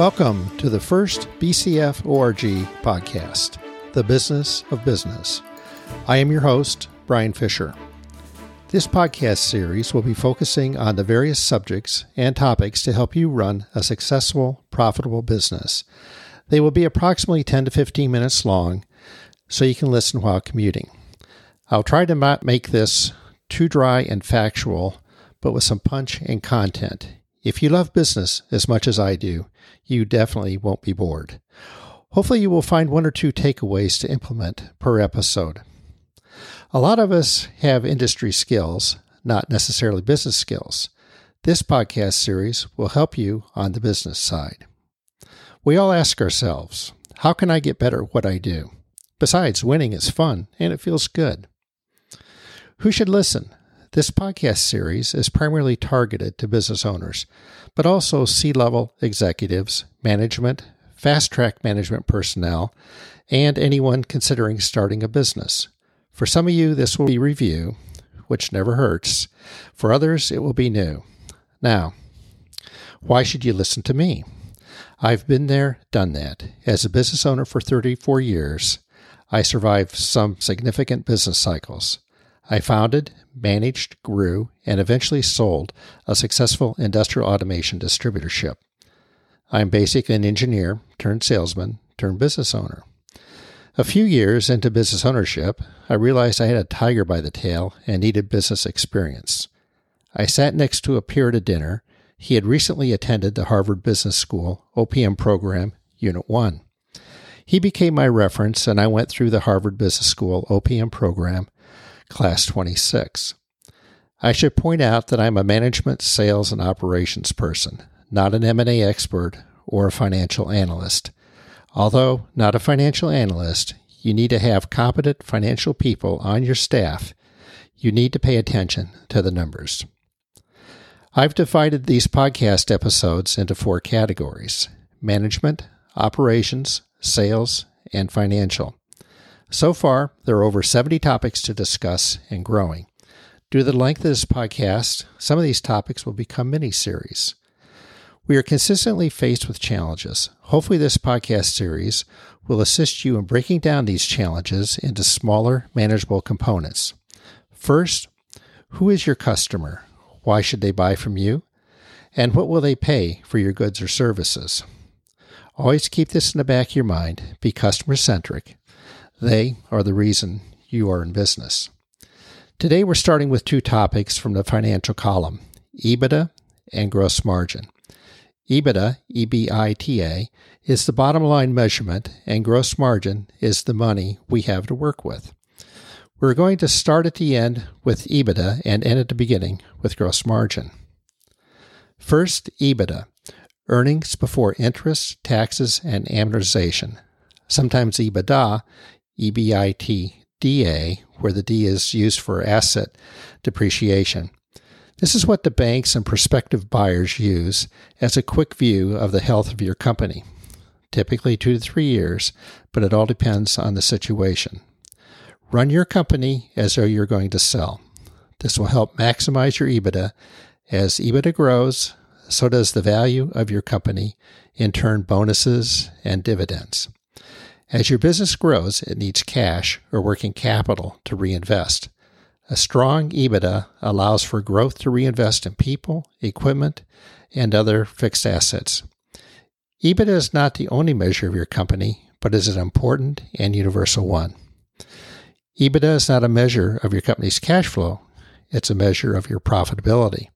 Welcome to the first BCF ORG podcast, The Business of Business. I am your host, Brian Fisher. This podcast series will be focusing on the various subjects and topics to help you run a successful, profitable business. They will be approximately 10 to 15 minutes long, so you can listen while commuting. I'll try to not make this too dry and factual, but with some punch and content. If you love business as much as I do, you definitely won't be bored. Hopefully, you will find one or two takeaways to implement per episode. A lot of us have industry skills, not necessarily business skills. This podcast series will help you on the business side. We all ask ourselves, how can I get better at what I do? Besides, winning is fun and it feels good. Who should listen? This podcast series is primarily targeted to business owners, but also C level executives, management, fast track management personnel, and anyone considering starting a business. For some of you, this will be review, which never hurts. For others, it will be new. Now, why should you listen to me? I've been there, done that. As a business owner for 34 years, I survived some significant business cycles. I founded, managed, grew, and eventually sold a successful industrial automation distributorship. I'm basically an engineer turned salesman turned business owner. A few years into business ownership, I realized I had a tiger by the tail and needed business experience. I sat next to a peer at a dinner. He had recently attended the Harvard Business School OPM program, Unit 1. He became my reference, and I went through the Harvard Business School OPM program Class 26. I should point out that I'm a management, sales, and operations person, not an M&A expert or a financial analyst. Although not a financial analyst, you need to have competent financial people on your staff. You need to pay attention to the numbers. I've divided these podcast episodes into four categories management, operations, sales, and financial. So far, there are over 70 topics to discuss and growing. Due to the length of this podcast, some of these topics will become mini series. We are consistently faced with challenges. Hopefully, this podcast series will assist you in breaking down these challenges into smaller, manageable components. First, who is your customer? Why should they buy from you? And what will they pay for your goods or services? Always keep this in the back of your mind. Be customer centric they are the reason you are in business. Today, we're starting with two topics from the financial column EBITDA and gross margin. EBITDA, EBITA, is the bottom line measurement, and gross margin is the money we have to work with. We're going to start at the end with EBITDA and end at the beginning with gross margin. First, EBITDA, earnings before interest, taxes, and amortization. Sometimes EBITDA EBITDA, where the D is used for asset depreciation. This is what the banks and prospective buyers use as a quick view of the health of your company. Typically two to three years, but it all depends on the situation. Run your company as though you're going to sell. This will help maximize your EBITDA. As EBITDA grows, so does the value of your company, in turn, bonuses and dividends. As your business grows, it needs cash or working capital to reinvest. A strong EBITDA allows for growth to reinvest in people, equipment, and other fixed assets. EBITDA is not the only measure of your company, but is an important and universal one. EBITDA is not a measure of your company's cash flow, it's a measure of your profitability.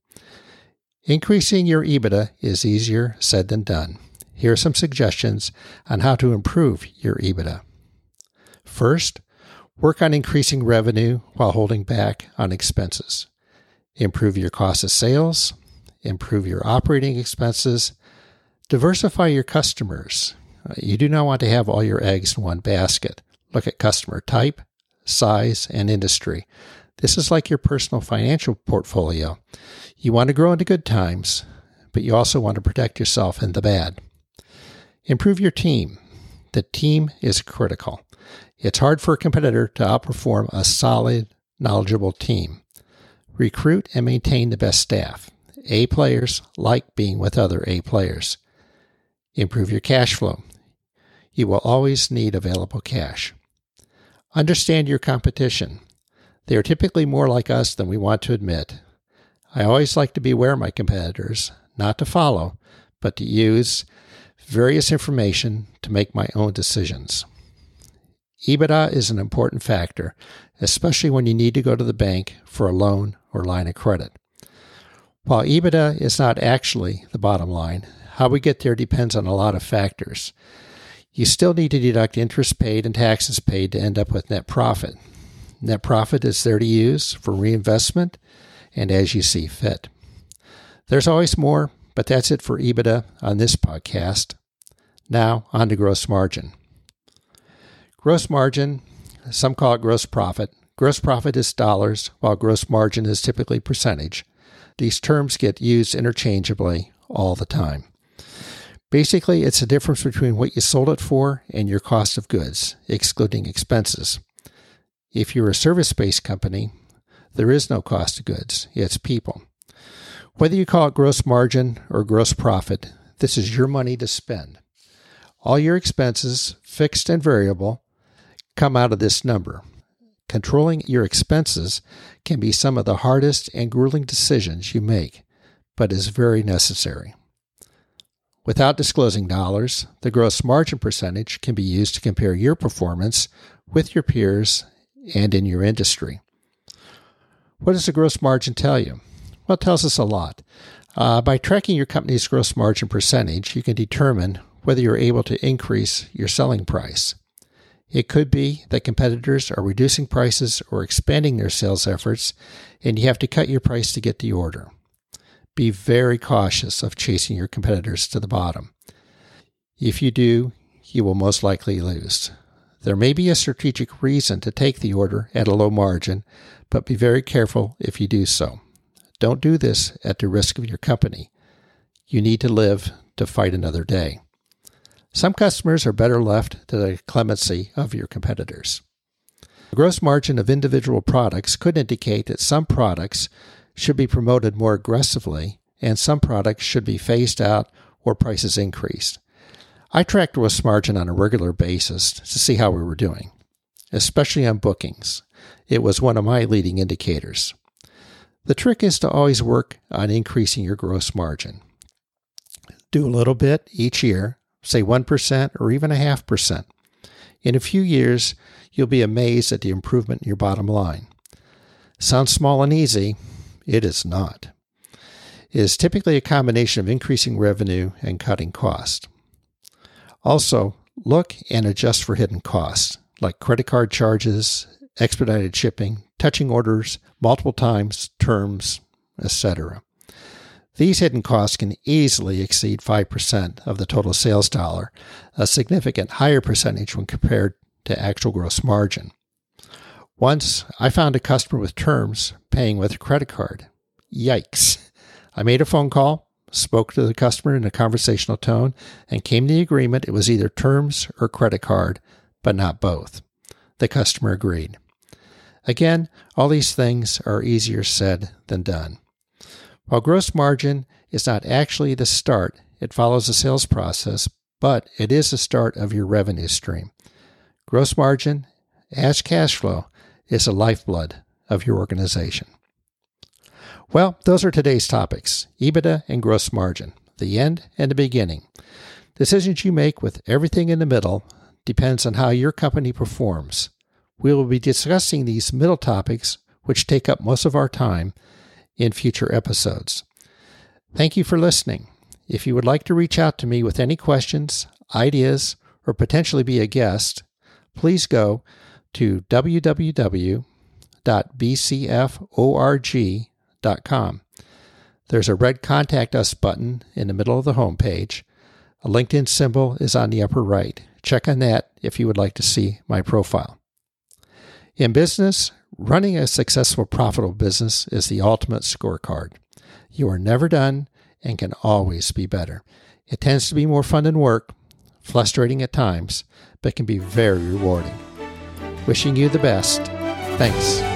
Increasing your EBITDA is easier said than done. Here are some suggestions on how to improve your EBITDA. First, work on increasing revenue while holding back on expenses. Improve your cost of sales, improve your operating expenses, diversify your customers. Uh, you do not want to have all your eggs in one basket. Look at customer type, size, and industry. This is like your personal financial portfolio. You want to grow into good times, but you also want to protect yourself in the bad. Improve your team. The team is critical. It's hard for a competitor to outperform a solid, knowledgeable team. Recruit and maintain the best staff. A players like being with other A players. Improve your cash flow. You will always need available cash. Understand your competition. They are typically more like us than we want to admit. I always like to be aware of my competitors, not to follow, but to use various information to make my own decisions. EBITDA is an important factor, especially when you need to go to the bank for a loan or line of credit. While EBITDA is not actually the bottom line, how we get there depends on a lot of factors. You still need to deduct interest paid and taxes paid to end up with net profit. Net profit is there to use for reinvestment and as you see fit. There's always more, but that's it for EBITDA on this podcast. Now, on to gross margin. Gross margin, some call it gross profit. Gross profit is dollars, while gross margin is typically percentage. These terms get used interchangeably all the time. Basically, it's the difference between what you sold it for and your cost of goods, excluding expenses. If you're a service based company, there is no cost of goods, it's people. Whether you call it gross margin or gross profit, this is your money to spend. All your expenses, fixed and variable, come out of this number. Controlling your expenses can be some of the hardest and grueling decisions you make, but is very necessary. Without disclosing dollars, the gross margin percentage can be used to compare your performance with your peers and in your industry. What does the gross margin tell you? Well, it tells us a lot. Uh, by tracking your company's gross margin percentage, you can determine whether you're able to increase your selling price. It could be that competitors are reducing prices or expanding their sales efforts, and you have to cut your price to get the order. Be very cautious of chasing your competitors to the bottom. If you do, you will most likely lose. There may be a strategic reason to take the order at a low margin, but be very careful if you do so. Don't do this at the risk of your company. You need to live to fight another day. Some customers are better left to the clemency of your competitors. The gross margin of individual products could indicate that some products should be promoted more aggressively and some products should be phased out or prices increased. I tracked gross margin on a regular basis to see how we were doing, especially on bookings. It was one of my leading indicators. The trick is to always work on increasing your gross margin. Do a little bit each year say 1% or even a half percent. In a few years, you'll be amazed at the improvement in your bottom line. Sounds small and easy. It is not. It is typically a combination of increasing revenue and cutting cost. Also, look and adjust for hidden costs like credit card charges, expedited shipping, touching orders multiple times, terms, etc. These hidden costs can easily exceed 5% of the total sales dollar, a significant higher percentage when compared to actual gross margin. Once I found a customer with terms paying with a credit card. Yikes. I made a phone call, spoke to the customer in a conversational tone, and came to the agreement it was either terms or credit card, but not both. The customer agreed. Again, all these things are easier said than done. While gross margin is not actually the start, it follows the sales process, but it is the start of your revenue stream. Gross margin, as cash flow, is the lifeblood of your organization. Well, those are today's topics EBITDA and gross margin, the end and the beginning. Decisions you make with everything in the middle depends on how your company performs. We will be discussing these middle topics, which take up most of our time, in future episodes. Thank you for listening. If you would like to reach out to me with any questions, ideas, or potentially be a guest, please go to www.bcforg.com. There's a red Contact Us button in the middle of the homepage. A LinkedIn symbol is on the upper right. Check on that if you would like to see my profile. In business, Running a successful, profitable business is the ultimate scorecard. You are never done and can always be better. It tends to be more fun than work, frustrating at times, but can be very rewarding. Wishing you the best. Thanks.